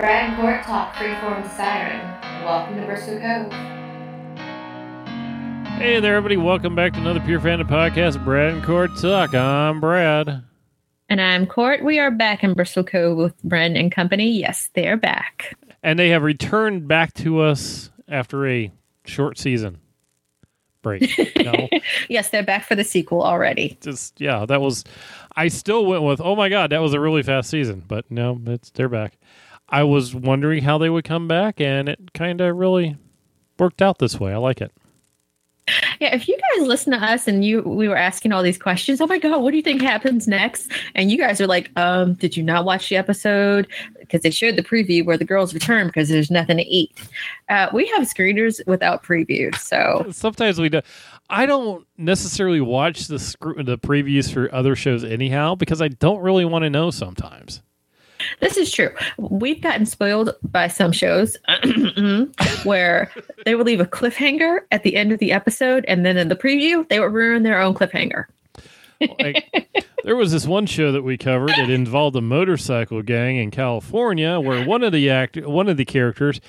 Brad and Court talk freeform siren. Welcome to Bristol Cove. Hey there, everybody. Welcome back to another Pure Fandom podcast. Brad and Court Talk. I'm Brad. And I'm Court. We are back in Bristol Cove with Bren and company. Yes, they are back. And they have returned back to us after a short season break. No, Yes, they're back for the sequel already. just yeah, that was. I still went with. Oh my god, that was a really fast season. But no, it's they're back. I was wondering how they would come back, and it kind of really worked out this way. I like it. Yeah, if you guys listen to us and you we were asking all these questions, oh my god, what do you think happens next? And you guys are like, um, did you not watch the episode? Because they showed the preview where the girls return because there's nothing to eat. Uh, we have screeners without previews, so Sometimes we do. I don't necessarily watch the scr- the previews for other shows anyhow because I don't really want to know sometimes. This is true. We've gotten spoiled by some shows where they will leave a cliffhanger at the end of the episode, and then in the preview, they will ruin their own cliffhanger. like there was this one show that we covered that involved a motorcycle gang in California where one of the act one of the characters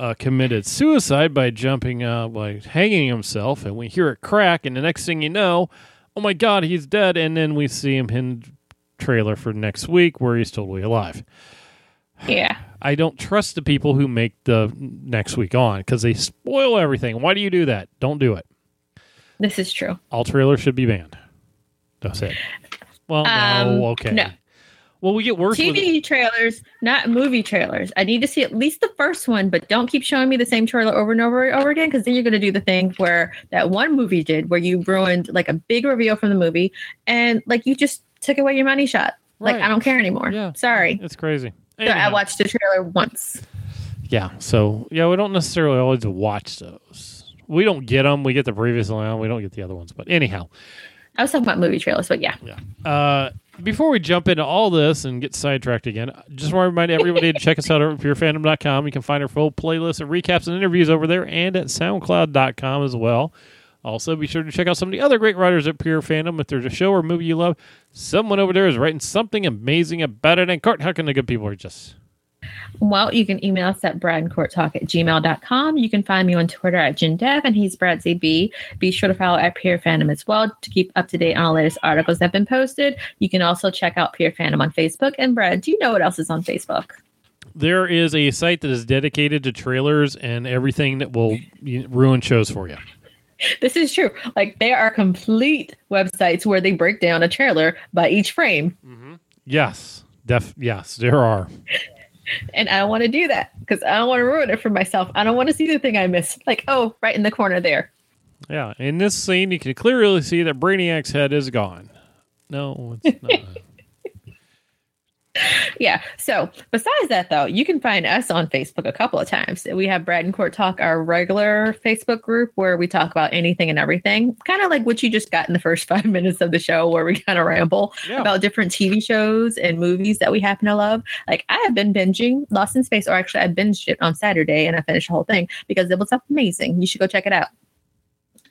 uh, committed suicide by jumping uh, by hanging himself and we hear it crack and the next thing you know oh my god he's dead and then we see him in trailer for next week where he's totally alive Yeah. I don't trust the people who make the next week on because they spoil everything why do you do that don't do it This is true. all trailers should be banned that's it well Um, no okay no. well we get worse with TV trailers, not movie trailers. I need to see at least the first one, but don't keep showing me the same trailer over and over and over again because then you're going to do the thing where that one movie did, where you ruined like a big reveal from the movie and like you just took away your money shot. Like, I don't care anymore. Yeah. Sorry. It's crazy. So I watched the trailer once. Yeah. So yeah, we don't necessarily always watch those. We don't get them. We get the previous one. We don't get the other ones. But anyhow, I was talking about movie trailers, but yeah. uh, before we jump into all this and get sidetracked again, I just want to remind everybody to check us out over at purefandom.com. You can find our full playlist of recaps and interviews over there and at soundcloud.com as well. Also, be sure to check out some of the other great writers at Pure Fandom. If there's a show or movie you love, someone over there is writing something amazing about it. And Court, how can the good people reach us? Well, you can email us at bradandcourttalk at gmail.com. You can find me on Twitter at JinDev, and he's Brad ZB. Be sure to follow at Pure Fandom as well to keep up to date on all the latest articles that have been posted. You can also check out Pure Fandom on Facebook. And Brad, do you know what else is on Facebook? There is a site that is dedicated to trailers and everything that will ruin shows for you. This is true. Like, there are complete websites where they break down a trailer by each frame. Mm-hmm. Yes, def yes, there are. And I don't want to do that because I don't want to ruin it for myself. I don't want to see the thing I missed. Like, oh, right in the corner there. Yeah, in this scene, you can clearly see that Brainiac's head is gone. No, it's not. Yeah. So besides that, though, you can find us on Facebook a couple of times. We have Brad and Court Talk, our regular Facebook group where we talk about anything and everything, kind of like what you just got in the first five minutes of the show, where we kind of ramble Yeah. about different TV shows and movies that we happen to love. Like I have been binging Lost in Space, or actually, I binged it on Saturday and I finished the whole thing because it was amazing. You should go check it out.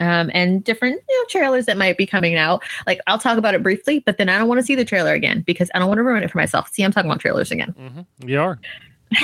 Um, and different you know trailers that might be coming out. Like I'll talk about it briefly, but then I don't want to see the trailer again because I don't want to ruin it for myself. See, I'm talking about trailers again. hmm You are.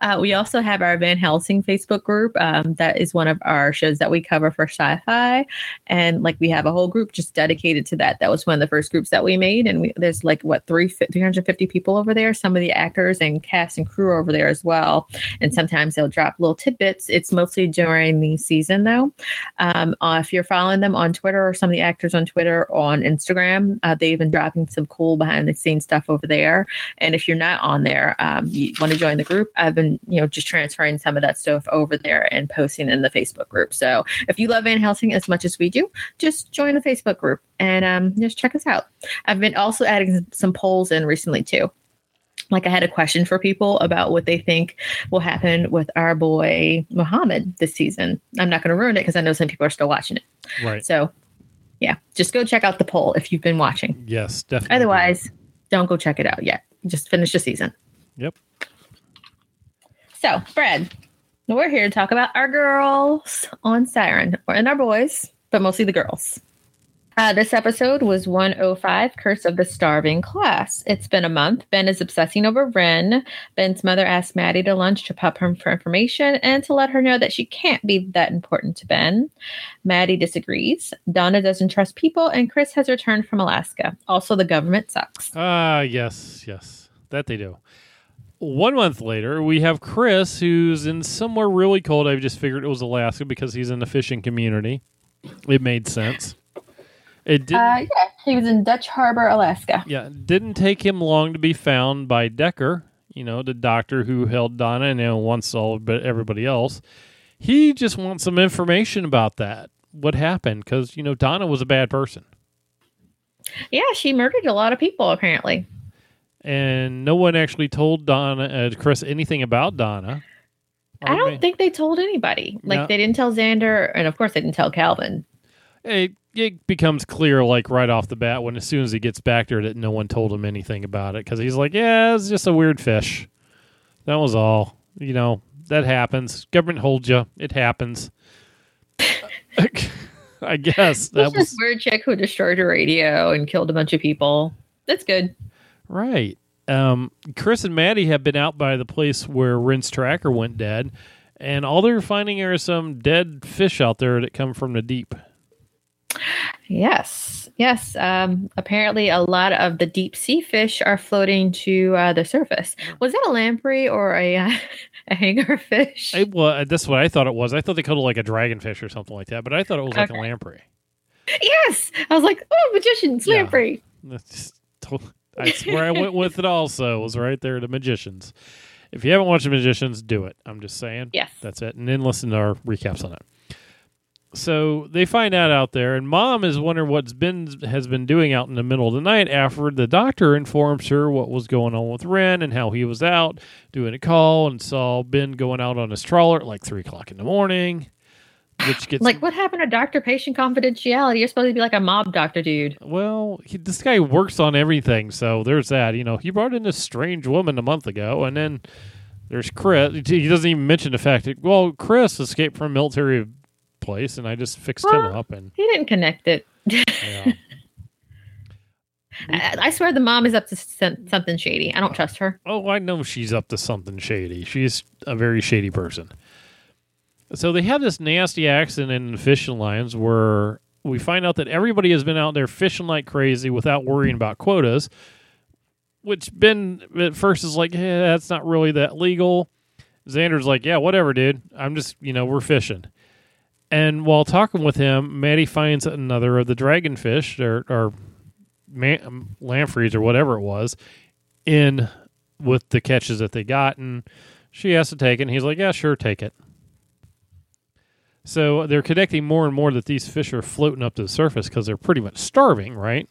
Uh, we also have our Van Helsing Facebook group. Um, that is one of our shows that we cover for sci-fi, and like we have a whole group just dedicated to that. That was one of the first groups that we made, and we, there's like what three 350 people over there. Some of the actors and cast and crew over there as well. And sometimes they'll drop little tidbits. It's mostly during the season though. Um, uh, if you're following them on Twitter or some of the actors on Twitter on Instagram, uh, they've been dropping some cool behind the scenes stuff over there. And if you're not on there, um, you want to join the group, I've been, you know, just transferring some of that stuff over there and posting in the Facebook group. So if you love Van Helsing as much as we do, just join the Facebook group and um, just check us out. I've been also adding some polls in recently too. Like I had a question for people about what they think will happen with our boy Muhammad this season. I'm not going to ruin it because I know some people are still watching it. Right. So, yeah, just go check out the poll if you've been watching. Yes, definitely. Otherwise, don't go check it out yet. Just finish the season. Yep. So, Brad, we're here to talk about our girls on Siren, or and our boys, but mostly the girls. Uh, this episode was 105 Curse of the Starving Class. It's been a month. Ben is obsessing over Ryn. Ben's mother asks Maddie to lunch to pop her for information and to let her know that she can't be that important to Ben. Maddie disagrees. Donna doesn't trust people, and Chris has returned from Alaska. Also, the government sucks. Ah, yes, yes. That they do. One month later, we have Chris, who's in somewhere really cold. I just figured it was Alaska because he's in the fishing community. It made sense. It didn't. Uh, yeah, he was in Dutch Harbor, Alaska. Yeah, didn't take him long to be found by Decker, you know, the doctor who held Donna and now wants all but everybody else. He just wants some information about that. What happened? Because you know Donna was a bad person, Yeah, she murdered a lot of people, apparently. And no one actually told Donna, uh, Chris, anything about Donna. I don't think they told anybody. Like, No. they didn't tell Xander, and of course, they didn't tell Calvin. it, it becomes clear, like right off the bat, when as soon as he gets back there, that no one told him anything about it because he's like, "Yeah, it's just a weird fish." That was all. You know, that happens. Government holds you. It happens. I guess that That was weird chick who destroyed a radio and killed a bunch of people. That's good. Right. Um, Chris and Maddie have been out by the place where Ryn's tracker went dead, and all they're finding are some dead fish out there that come from the deep. Yes, yes. Um, apparently, a lot of the deep sea fish are floating to uh, the surface. Was that a lamprey or a uh, a hanger fish? I, well, that's what I thought it was. I thought they called it like a dragonfish or something like that, but I thought it was like a lamprey. yes, I was like, oh, magician's Yeah. lamprey. That's just to- that's where I went with it. Also, was right there. The magicians. If you haven't watched the magicians, do it. I'm just saying. Yes. That's it, and then listen to our recaps on it. So they find out out there, and mom is wondering what's been has been doing out in the middle of the night. After the doctor informs her what was going on with Ryn and how he was out doing a call and saw Ben going out on his trawler at like three o'clock in the morning, which gets Like, what happened to doctor patient confidentiality? You're supposed to be like a mob doctor dude. Well, he, this guy works on everything, so there's that. You know, he brought in this strange woman a month ago, and then there's Chris. He doesn't even mention the fact that well, Chris escaped from a military place, and I just fixed him up, and He didn't connect it. yeah. I, I swear the mom is up to something shady. I don't trust her. oh, I know she's up to something shady. She's a very shady person. So they have this nasty accident in fishing lines where we find out that everybody has been out there fishing like crazy without worrying about quotas. Which Ben at first is like, hey, that's not really that legal. Xander's like, yeah, whatever, dude. I'm just, you know, we're fishing. And while talking with him, Maddie finds another of the dragonfish or, or man, lampreys or whatever it was in with the catches that they got. And she has to take it. And he's like, yeah, sure, take it. So they're connecting more and more that these fish are floating up to the surface because they're pretty much starving, right?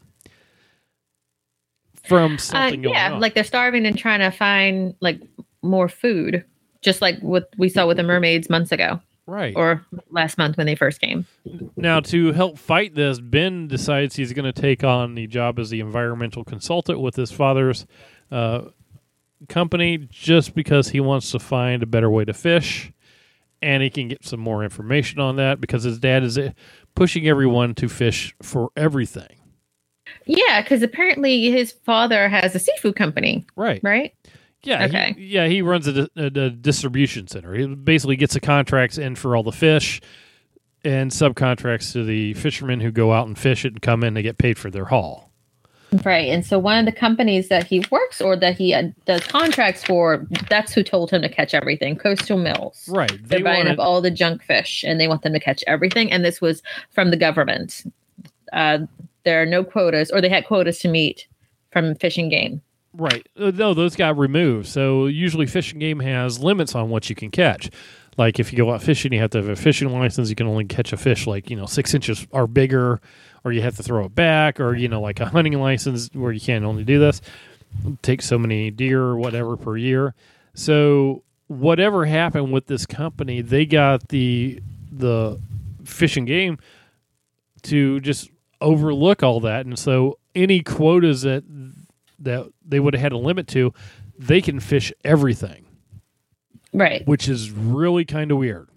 From Uh, something going yeah, like they're starving and trying to find like more food, just like what we saw with the mermaids months ago right. or last month when they first came. Now, to help fight this, Ben decides he's going to take on the job as the environmental consultant with his father's uh, company just because he wants to find a better way to fish. And he can get some more information on that because his dad is uh, pushing everyone to fish for everything. Yeah, because apparently his father has a seafood company, Right. right? Yeah. Okay. He, yeah. He runs a, a, a distribution center. He basically gets the contracts in for all the fish and subcontracts to the fishermen who go out and fish it and come in. to get paid for their haul. Right. And so one of the companies that he works or that he uh, does contracts for, that's who told him to catch everything. Coastal Mills. Right. They're buying wanted, up all the junk fish and they want them to catch everything. And this was from the government. Uh, there are no quotas, or they had quotas to meet from fishing Game. right. Uh, No, those got removed. So usually fishing game has limits on what you can catch. Like if you go out fishing, you have to have a fishing license. You can only catch a fish like, you know, six inches or bigger, or you have to throw it back, or, you know, like a hunting license where you can only do this. Take so many deer or whatever per year. So whatever happened with this company, they got the the fishing game to just overlook all that, and so any quotas that that they would have had a limit to, they can fish everything, Right. which is really kind of weird.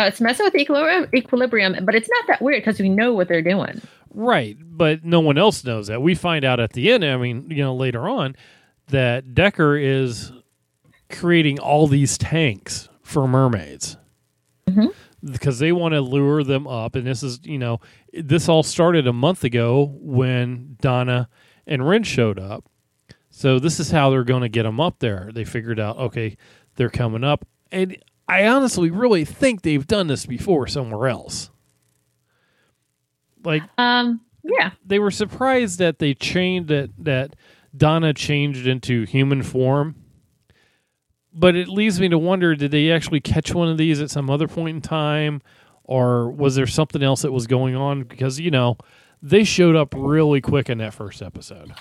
Uh, it's messing with equilibrium, equilibrium, but it's not that weird because we know what they're doing. Right, but no one else knows that. We find out at the end, I mean, you know, later on, that Decker is creating all these tanks for mermaids. Mhm. Because they want to lure them up. And this is, you know, this all started a month ago when Donna and Ryn showed up. So this is how they're going to get them up there. They figured out, okay, they're coming up. And I honestly really think they've done this before somewhere else. Like Um, yeah. they were surprised that they changed that that Donna changed into human form. But it leads me to wonder: Did they actually catch one of these at some other point in time, or was there something else that was going on? Because you know they showed up really quick in that first episode.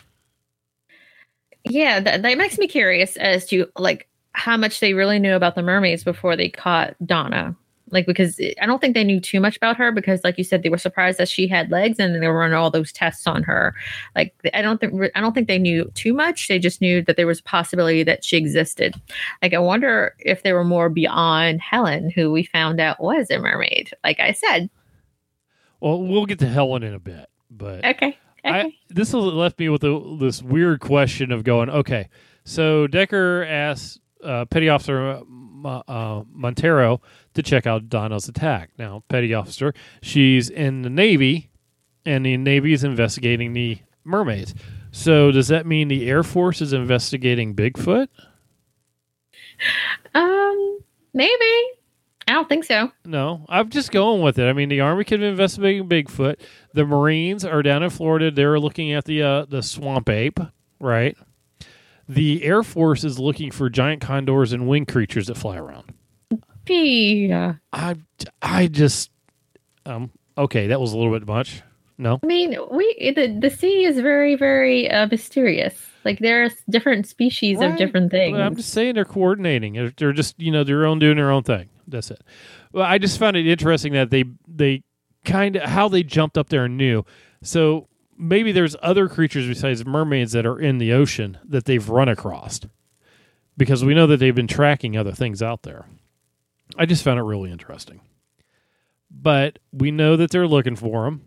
Yeah, that, that makes me curious as to like how much they really knew about the mermaids before they caught Donna. Like because it- I don't think they knew too much about her because like you said they were surprised that she had legs and they were running all those tests on her. Like I don't think I don't think they knew too much. They just knew that there was a possibility that she existed. Like I wonder if they were more beyond Helen who we found out was a mermaid. Like I said. Well, we'll get to Helen in a bit, but Okay. Okay. I, this left me with a, this weird question of going, okay, so Decker asked uh, Petty Officer uh, uh, Montero to check out Donna's attack. Now, Petty Officer, she's in the Navy, and the Navy is investigating the mermaids. So, does that mean the Air Force is investigating Bigfoot? um maybe. I don't think so. No, I'm just going with it. I mean, the Army could be investigating Bigfoot. The Marines are down in Florida. They're looking at the uh, the swamp ape, right? The Air Force is looking for giant condors and winged creatures that fly around. Yeah. I, I just, um, okay, that was a little bit much. No, I mean, we the the sea is very very uh, mysterious. Like there's different species Right. of different things. Well, I'm just saying they're coordinating. They're- They're just you know their own doing their own thing. That's it. Well, I just found it interesting that they they kind of how they jumped up there and knew. So maybe there's other creatures besides mermaids that are in the ocean that they've run across, because we know that they've been tracking other things out there. I just found it really interesting. But we know that they're looking for them.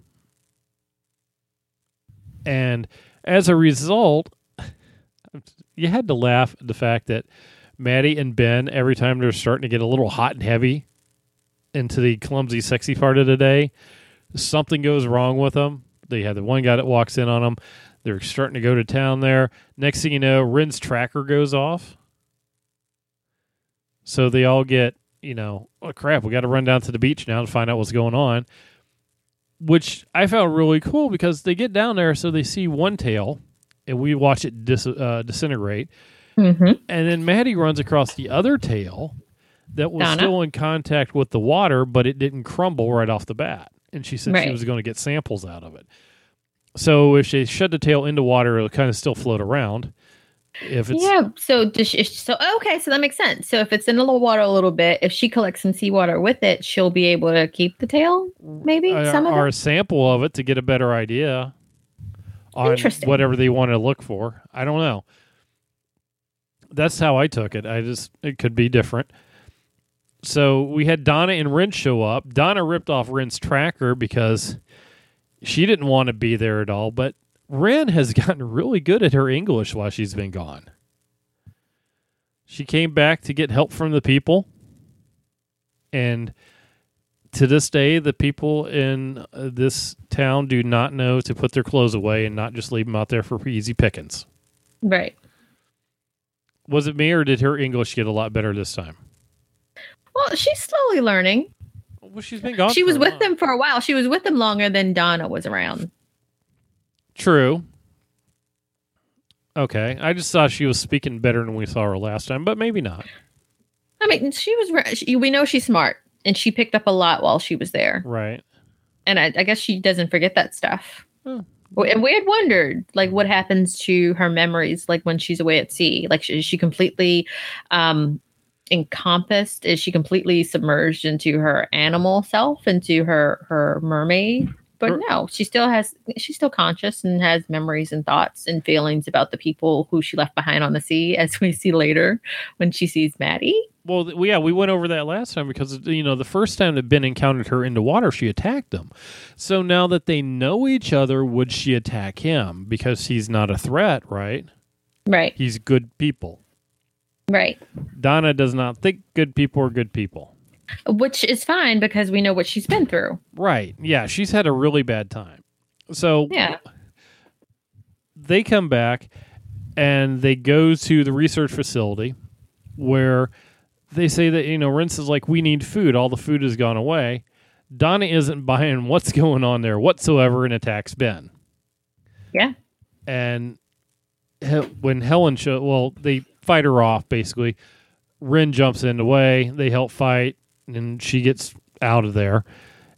And as a result, you had to laugh at the fact that Maddie and Ben, every time they're starting to get a little hot and heavy into the clumsy, sexy part of the day, something goes wrong with them. They have the one guy that walks in on them. They're starting to go to town there. Next thing you know, Ryn's tracker goes off. So they all get, you know, oh crap, we got to run down to the beach now to find out what's going on. Which I found really cool because they get down there, so they see one tail, and we watch it dis- uh, disintegrate. hmm And then Maddie runs across the other tail that was Donna? still in contact with the water, but it didn't crumble right off the bat. And she said she was going to get samples out of it. So if they shut the tail into water, it'll kind of still float around. If it's Yeah. So does she, so okay. So that makes sense. So if it's in the little water a little bit, if she collects some seawater with it, she'll be able to keep the tail. Maybe or, some of or it. a sample of it to get a better idea on whatever they want to look for. I don't know. That's how I took it. I just it could be different. So we had Donna and Ryn show up. Donna ripped off Ryn's tracker because she didn't want to be there at all, but Ryn has gotten really good at her English while she's been gone. She came back to get help from the people. And to this day, the people in uh, this town do not know to put their clothes away and not just leave them out there for easy pickings. Right. Was it me or did her English get a lot better this time? Well, she's slowly learning. Well, she's been gone. she for was a with while. them for a while. She was with them longer than Donna was around. True. Okay, I just thought she was speaking better than we saw her last time, but maybe not. I mean, she was. re- She, we know she's smart, and she picked up a lot while she was there. Right. And I, I guess she doesn't forget that stuff. Hmm. W- And we had wondered, like, what happens to her memories, like when she's away at sea. Like, is she completely um, encompassed? Is she completely submerged into her animal self, into her her mermaid? But no, she still has. She's still conscious and has memories and thoughts and feelings about the people who she left behind on the sea, as we see later when she sees Maddie. Well, yeah, we went over that last time because you know the first time that Ben encountered her in the water, she attacked him. So now that they know each other, would she attack him because he's not a threat, right? Right. He's good people. Right. Donna does not think good people are good people. Which is fine because we know what she's been through. Right. Yeah, she's had a really bad time. So Yeah. they come back and they go to the research facility where they say that you know Rince is like we need food all the food has gone away donna isn't buying what's going on there whatsoever and attacks ben Yeah. and he- when helen show well they fight her off basically ryn jumps in the way they help fight and she gets out of there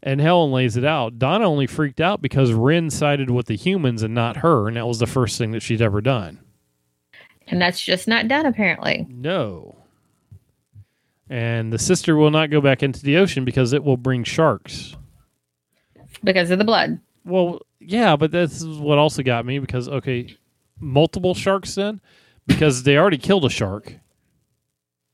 and helen lays it out donna only freaked out because ryn sided with the humans and not her and that was the first thing that she'd ever done And that's just not done apparently. no. And the sister will not go back into the ocean because it will bring sharks. Because of the blood. Well, yeah, but this is what also got me because okay, multiple sharks then because they already killed a shark.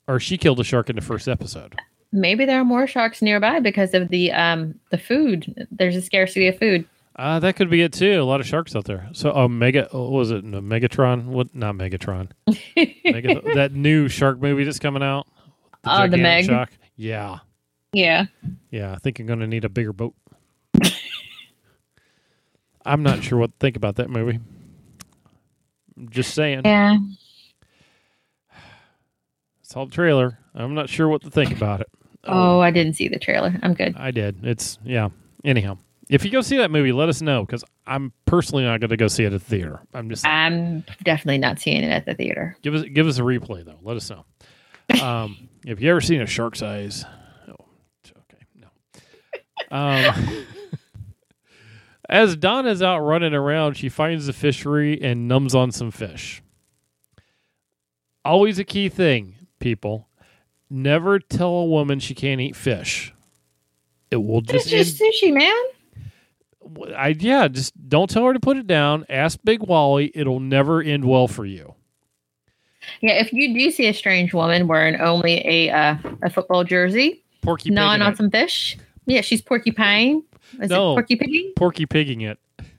Or she killed a shark in the first episode. Maybe there are more sharks nearby because of the um the food. There's a scarcity of food. Uh, that could be it too. A lot of sharks out there. So, oh, Mega, what was it? No, Megatron? What? Not Megatron. Mega, that new shark movie that's coming out. Oh, the Meg. Shark. Yeah, Yeah. yeah. I think I'm going to need a bigger boat. I'm not sure what to think about that movie. I'm just saying. Yeah. Saw the trailer. I'm not sure what to think about it. Oh, I didn't see the trailer. I'm good. I did. It's yeah. Anyhow, if you go see that movie, let us know because I'm personally not going to go see it at the theater. I'm just I'm definitely not seeing it at the theater. give us give us a replay though. Let us know. Um, if you ever seen a shark's eyes, oh, okay, no. Um, as Donna's out running around, she finds the fishery and numbs on some fish. Always a key thing, people. Never tell a woman she can't eat fish. It will It's just, just sushi, man. I yeah, just don't tell her to put it down. Ask Big Wally. It'll never end well for you. Yeah, if you do see a strange woman wearing only a uh, a football jersey, Porky gnawing on it. some fish, yeah, she's porcupine. Is No. it porky pigging? Porky pigging it.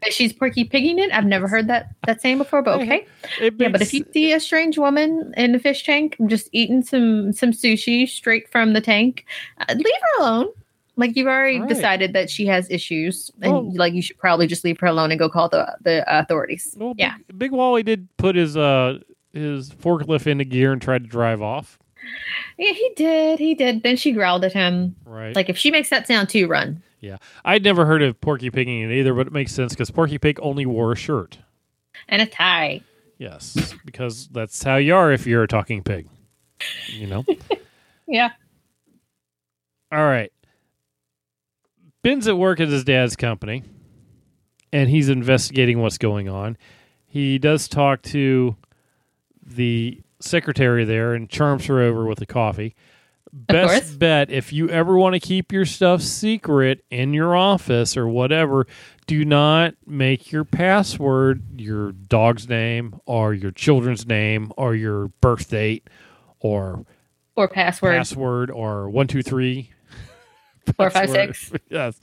She's porky pigging it. I've never heard that that saying before, but okay. It Yeah, but if you see a strange woman in the fish tank just eating some some sushi straight from the tank, uh, leave her alone. Like you've already Right. decided that she has issues, and Well- like you should probably just leave her alone and go call the the authorities. Well, Yeah. Big, Big Wally did put his uh his forklift into gear and tried to drive off. Yeah, he did. He did. Then she growled at him. Right. Like if she makes that sound too, run. I'd never heard of Porky Pigging it either, but it makes sense because Porky Pig only wore a shirt. And a tie. Yes, because that's how you are if you're a talking pig. You know. Yeah. All right. Ben's at work at his dad's company, and he's investigating what's going on. He does talk to the secretary there and charms her over with a coffee. Best bet if you ever want to keep your stuff secret in your office or whatever, do not make your password your dog's name or your children's name or your birth date or Or password. password or one two three. Four, five, six. yes.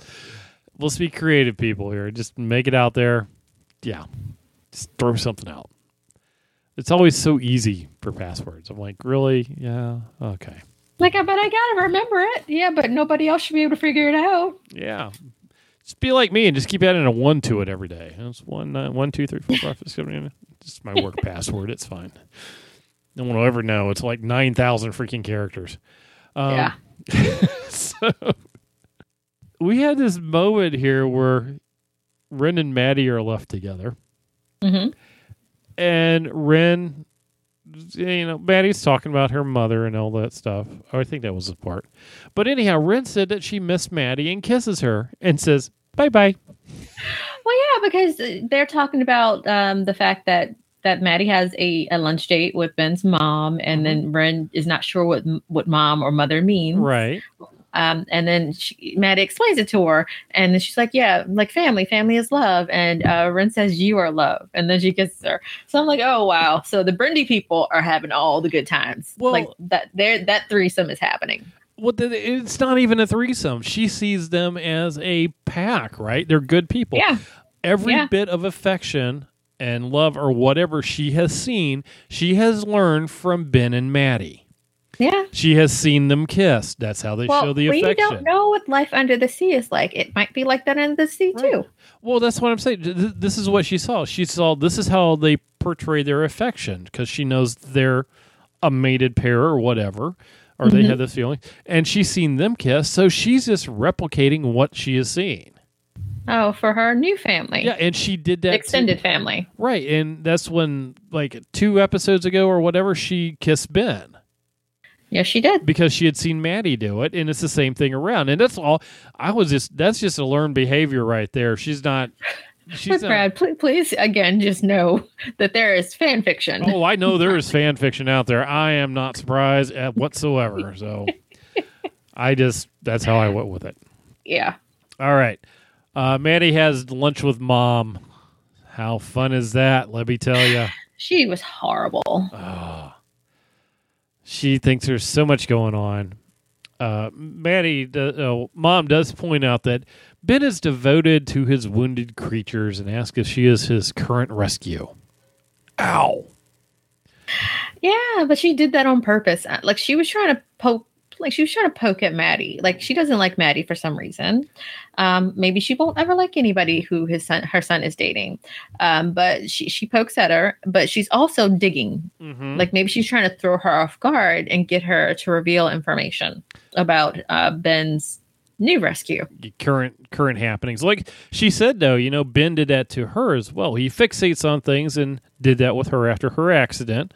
Let's be creative people here. Just make it out there. Yeah. Just throw something out. It's always so easy for passwords. I'm like really? Yeah. Okay Like, I bet I gotta remember it. Yeah, but nobody else should be able to figure it out. yeah. Just be like me and just keep adding a one to it every day. It's one uh, one two three four five six seven eight just my work password. It's fine. No one will ever know. It's like 9000 freaking characters. Um, yeah. so we had this moment here where Ryn and Maddie are left together, hmm and Ren, you know, Maddie's talking about her mother and all that stuff. Oh, I think that was the part. But anyhow, Ryn said that she missed Maddie and kisses her and says bye bye. Well, yeah, because they're talking about um, the fact that that Maddie has a, a lunch date with Ben's mom, and then Ryn is not sure what what mom or mother means. Right. Um, and then she, Maddie explains it to her, and then she's like, "Yeah, like family, family is love." And uh, Ryn says, "You are love," and then she kisses her. So I'm like, "Oh wow!" So the Brindy people are having all the good times. Well- like that, there, that threesome is happening. Well, it's not even a threesome. She sees them as a pack, right? They're good people. Yeah, Every Yeah. bit of affection and love or whatever she has seen, she has learned from Ben and Maddie. Yeah. She has seen them kiss. That's how they well, show the we affection. We don't know what life under the sea is like. It might be like that under the sea Right. too. Well, that's what I'm saying. This is what she saw. She saw this is how they portray their affection because she knows they're a mated pair or whatever, or they Mhm. have this feeling, and she's seen them kiss. So she's just replicating what she is seeing. Oh, for her new family, Yeah, and she did that extended family. right, and that's when like two episodes ago or whatever she kissed Ben. Yes, she did. because she had seen Maddie do it, and it's the same thing around. And that's all. I was just that's just a learned behavior right there. She's not. She's But not. Brad, please, please again, just know that there is fan fiction. Oh, I know there is fan fiction out there. I am not surprised at whatsoever. So, I just that's how I went with it. Yeah. All right, uh, Maddie has lunch with mom. How fun is that? Let me tell you. She was horrible. Oh, she thinks there's so much going on. Uh, Maddie, do- uh, mom does point out that Ben is devoted to his wounded creatures and asks if she is his current rescue. Ow. Yeah, but she did that on purpose. Uh, Like she was trying to poke like she was trying to poke at Maddie. Like she doesn't like Maddie for some reason. Um, maybe she won't ever like anybody who his son her son is dating. Um, but she she pokes at her, but she's also digging. Mm-hmm. Like maybe she's trying to throw her off guard and get her to reveal information about uh, Ben's new rescue. current current happenings. Like she said, though, you know, Ben did that to her as well. He fixates on things and did that with her after her accident.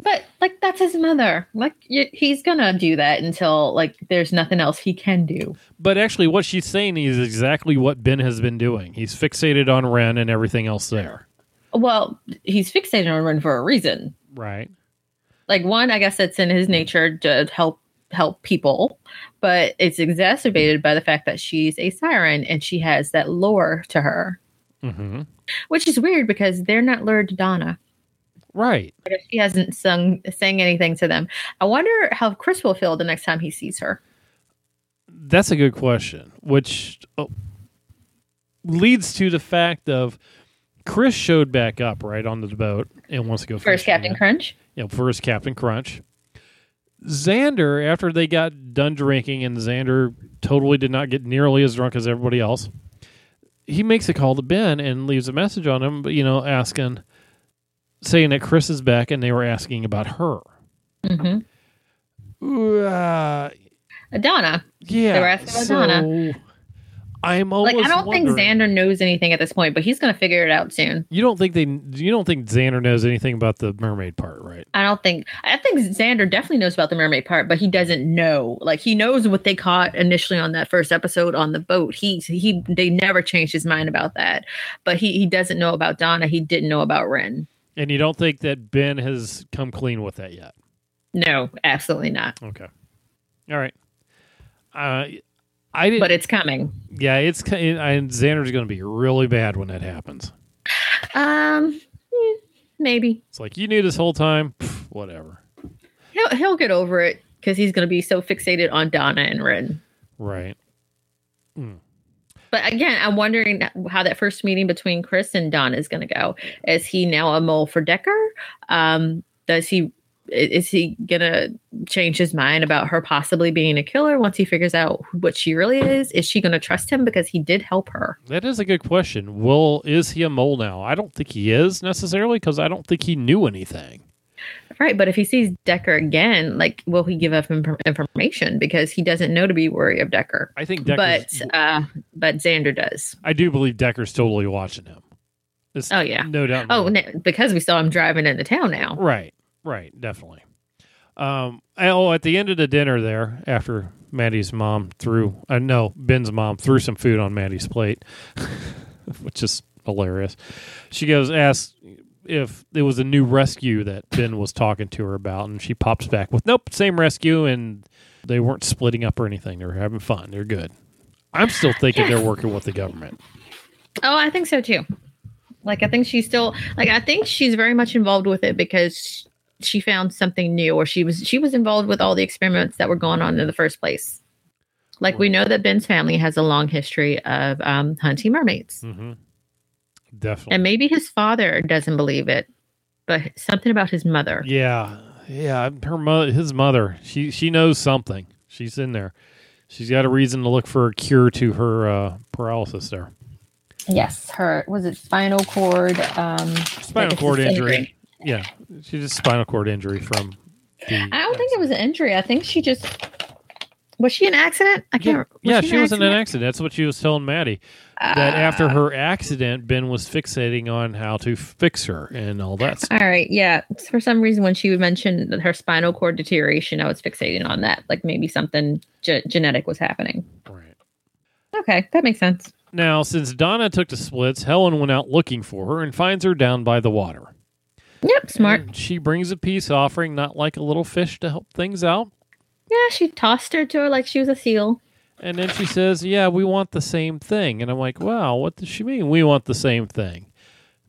But like that's his mother. Like y- he's gonna do that until like there's nothing else he can do. But actually, what she's saying is exactly what Ben has been doing. He's fixated on Ryn and everything else there. Well, he's fixated on Ryn for a reason. Right. Like one, I guess it's in his nature to help help people, but it's exacerbated by the fact that she's a siren and she has that lure to her, Mm-hmm. which is weird because they're not lured to Donna. Right. But she hasn't sung sang anything to them. I wonder how Chris will feel the next time he sees her. That's a good question, which oh, leads to the fact of Chris showed back up right on the boat and wants to go First Captain again. Crunch. you know, first Captain Crunch. Xander, after they got done drinking, and Xander totally did not get nearly as drunk as everybody else, he makes a call to Ben and leaves a message on him, but you know, asking, saying that Chris is back, and they were asking about her. hmm Ooh, uh, Donna. yeah, They were asking about so Donna. I'm almost Like I don't think Xander knows anything at this point, but he's gonna figure it out soon. You don't think they? You don't think Xander knows anything about the mermaid part, right? I don't think I think Xander definitely knows about the mermaid part, but he doesn't know. Like he knows what they caught initially on that first episode on the boat. He he they never changed his mind about that. But he he doesn't know about Donna. He didn't know about Ryn. And you don't think that Ben has come clean with that yet? No, absolutely not. Okay. All right. Uh, I didn't, But it's coming. yeah, it's and Xander's going to be really bad when that happens. Um eh, maybe. It's like you knew this whole time. Pff, whatever. He'll he'll get over it because he's gonna be so fixated on Donna and Ryn. Right. But again, I'm wondering how that first meeting between Chris and Don is going to go. Is he now a mole for Decker? Um, does he is he going to change his mind about her possibly being a killer once he figures out what she really is? Is she going to trust him because he did help her? That is a good question. Well, is he a mole now? I don't think he is necessarily because I don't think he knew anything. Right, but if he sees Decker again, like, will he give up inf- information because he doesn't know to be wary of Decker? I think Decker's, But uh, but Xander does. I do believe Decker's totally watching him. There's Oh yeah. no doubt. Oh, my- n- because we saw him driving into town now. Right, right, definitely. Um, oh, at the end of the dinner there, after Maddie's mom threw, uh, no, Ben's mom threw some food on Maddie's plate, which is hilarious. She goes, asks if it was a new rescue that Ben was talking to her about, and she pops back with, nope, same rescue, and They weren't splitting up or anything. They were having fun. They're good. I'm still thinking they're working with the government. Oh, I think so too. Like I think she's still like I think she's very much involved with it because she found something new or she was she was involved with all the experiments that were going on in the first place. Like we know that Ben's family has a long history of um, hunting mermaids. hmm Definitely. And maybe his father doesn't believe it, but something about his mother. Yeah, yeah. Her mother, his mother, she she knows something. She's in there. She's got a reason to look for a cure to her uh, paralysis. There, Yes, her was it spinal cord um spinal like cord injury. disintegrate. Yeah, she just spinal cord injury from. The I don't think it was an injury. I think she just was she an accident? I can't. yeah, she she an was in an accident? That's what she was telling Maddie. That after Ah. her accident, Ben was fixating on how to fix her and all that. stuff. All right, yeah. For some reason, when she mentioned her spinal cord deterioration, I was fixating on that. Like maybe something ge- genetic was happening. Right. Okay, that makes sense. Now, since Donna took the splits, Helen went out looking for her and finds her down by the water. Yep, smart. And she brings a peace offering, not like a little fish to help things out. Yeah, she tossed her to her like she was a seal. And then she says, Yeah, we want the same thing. And I'm like, Wow, what does she mean? We want the same thing.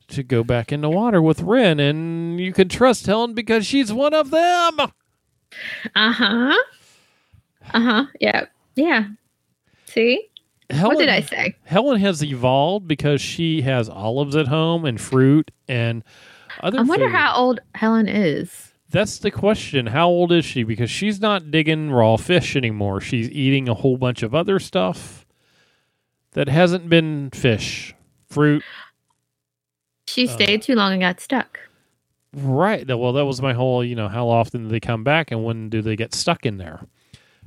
To go back in the water with Ryn, and you can trust Helen because she's one of them. Uh huh. Uh huh. Yeah. Yeah. See, Helen, what did I say? Helen has evolved because she has olives at home and fruit and other I wonder food. how old Helen is. That's the question. How old is she? Because she's not digging raw fish anymore. She's eating a whole bunch of other stuff that hasn't been fish, fruit. She Uh. stayed too long and got stuck. Right. Well, that was my whole, you know, how often do they come back and when do they get stuck in there?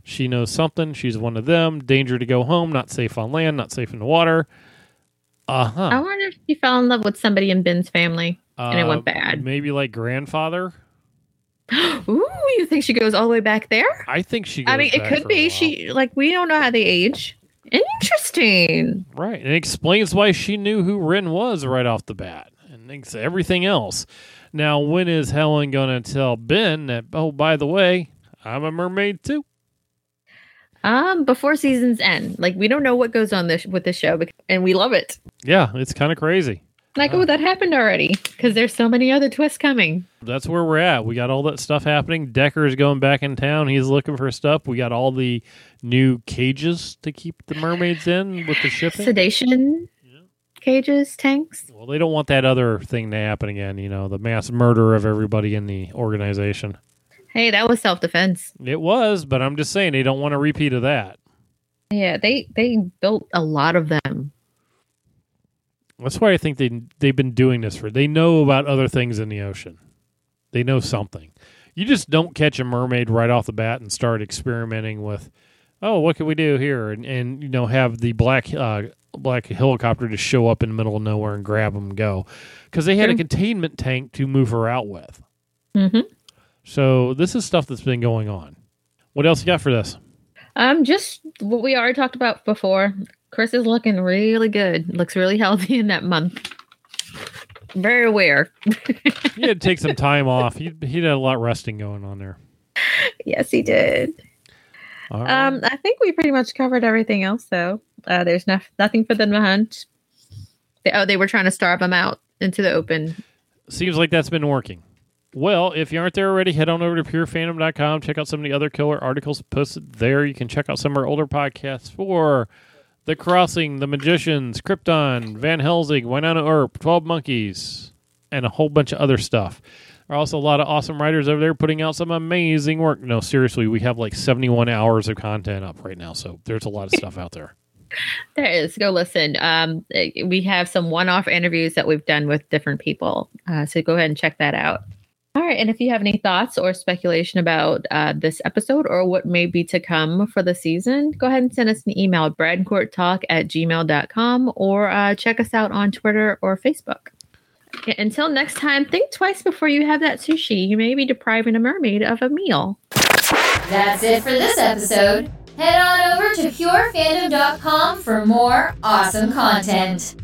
She knows something. She's one of them. Danger to go home. Not safe on land. Not safe in the water. Uh huh. I wonder if she fell in love with somebody in Ben's family. and it went bad. Maybe like grandfather. Ooh, you think she goes all the way back there? I think she. I mean, it could be. She like we don't know how they age. Interesting. Right. And it explains why she knew who Ryn was right off the bat and thinks everything else. Now, when is Helen going to tell Ben that, oh, by the way, I'm a mermaid too? Um, before seasons end, like we don't know what goes on this with the show, and we love it. Yeah, it's kind of crazy. Like, Oh. oh, that happened already, because there's so many other twists coming. That's where we're at. We got all that stuff happening. Decker is going back in town. He's looking for stuff. We got all the new cages to keep the mermaids in with the shipping. Sedation cages, tanks. Well, they don't want that other thing to happen again, you know, the mass murder of everybody in the organization. Hey, that was self defense. It was, but I'm just saying they don't want a repeat of that. Yeah, they they built a lot of them. That's why I think they they've been doing this for. They know about other things in the ocean. They know something. You just don't catch a mermaid right off the bat and start experimenting with, oh, what can we do here, and and you know have the black uh, black helicopter just show up in the middle of nowhere and grab them and go, because they had a containment tank to move her out with. Mm-hmm. So this is stuff that's been going on. What else you got for this? Um, just what we already talked about before. Chris is looking really good. Looks really healthy in that month. Very aware. He had to take some time off. He he had a lot of resting going on there. Yes, he did. Right. Um, I think we pretty much covered everything else, though. Uh, there's no, nothing for them to hunt. They, oh, they were trying to starve them out into the open. Seems like that's been working. Well, if you aren't there already, head on over to purefandom.com. Check out some of the other killer articles posted there. You can check out some of our older podcasts for The Crossing, The Magicians, Krypton, Van Helsing, Wynonna Earp, 12 Monkeys, and a whole bunch of other stuff. There are also a lot of awesome writers over there putting out some amazing work. No, seriously, we have like 71 hours of content up right now, so there's a lot of stuff out there. There is. Go listen. Um, we have some one-off interviews that we've done with different people. Uh, so go ahead and check that out. All right. And if you have any thoughts or speculation about uh, this episode or what may be to come for the season, go ahead and send us an email, at bradcourttalk at gmail.com, or uh, check us out on Twitter or Facebook. Until next time, think twice before you have that sushi. You may be depriving a mermaid of a meal. That's it for this episode. Head on over to purefandom.com for more awesome content.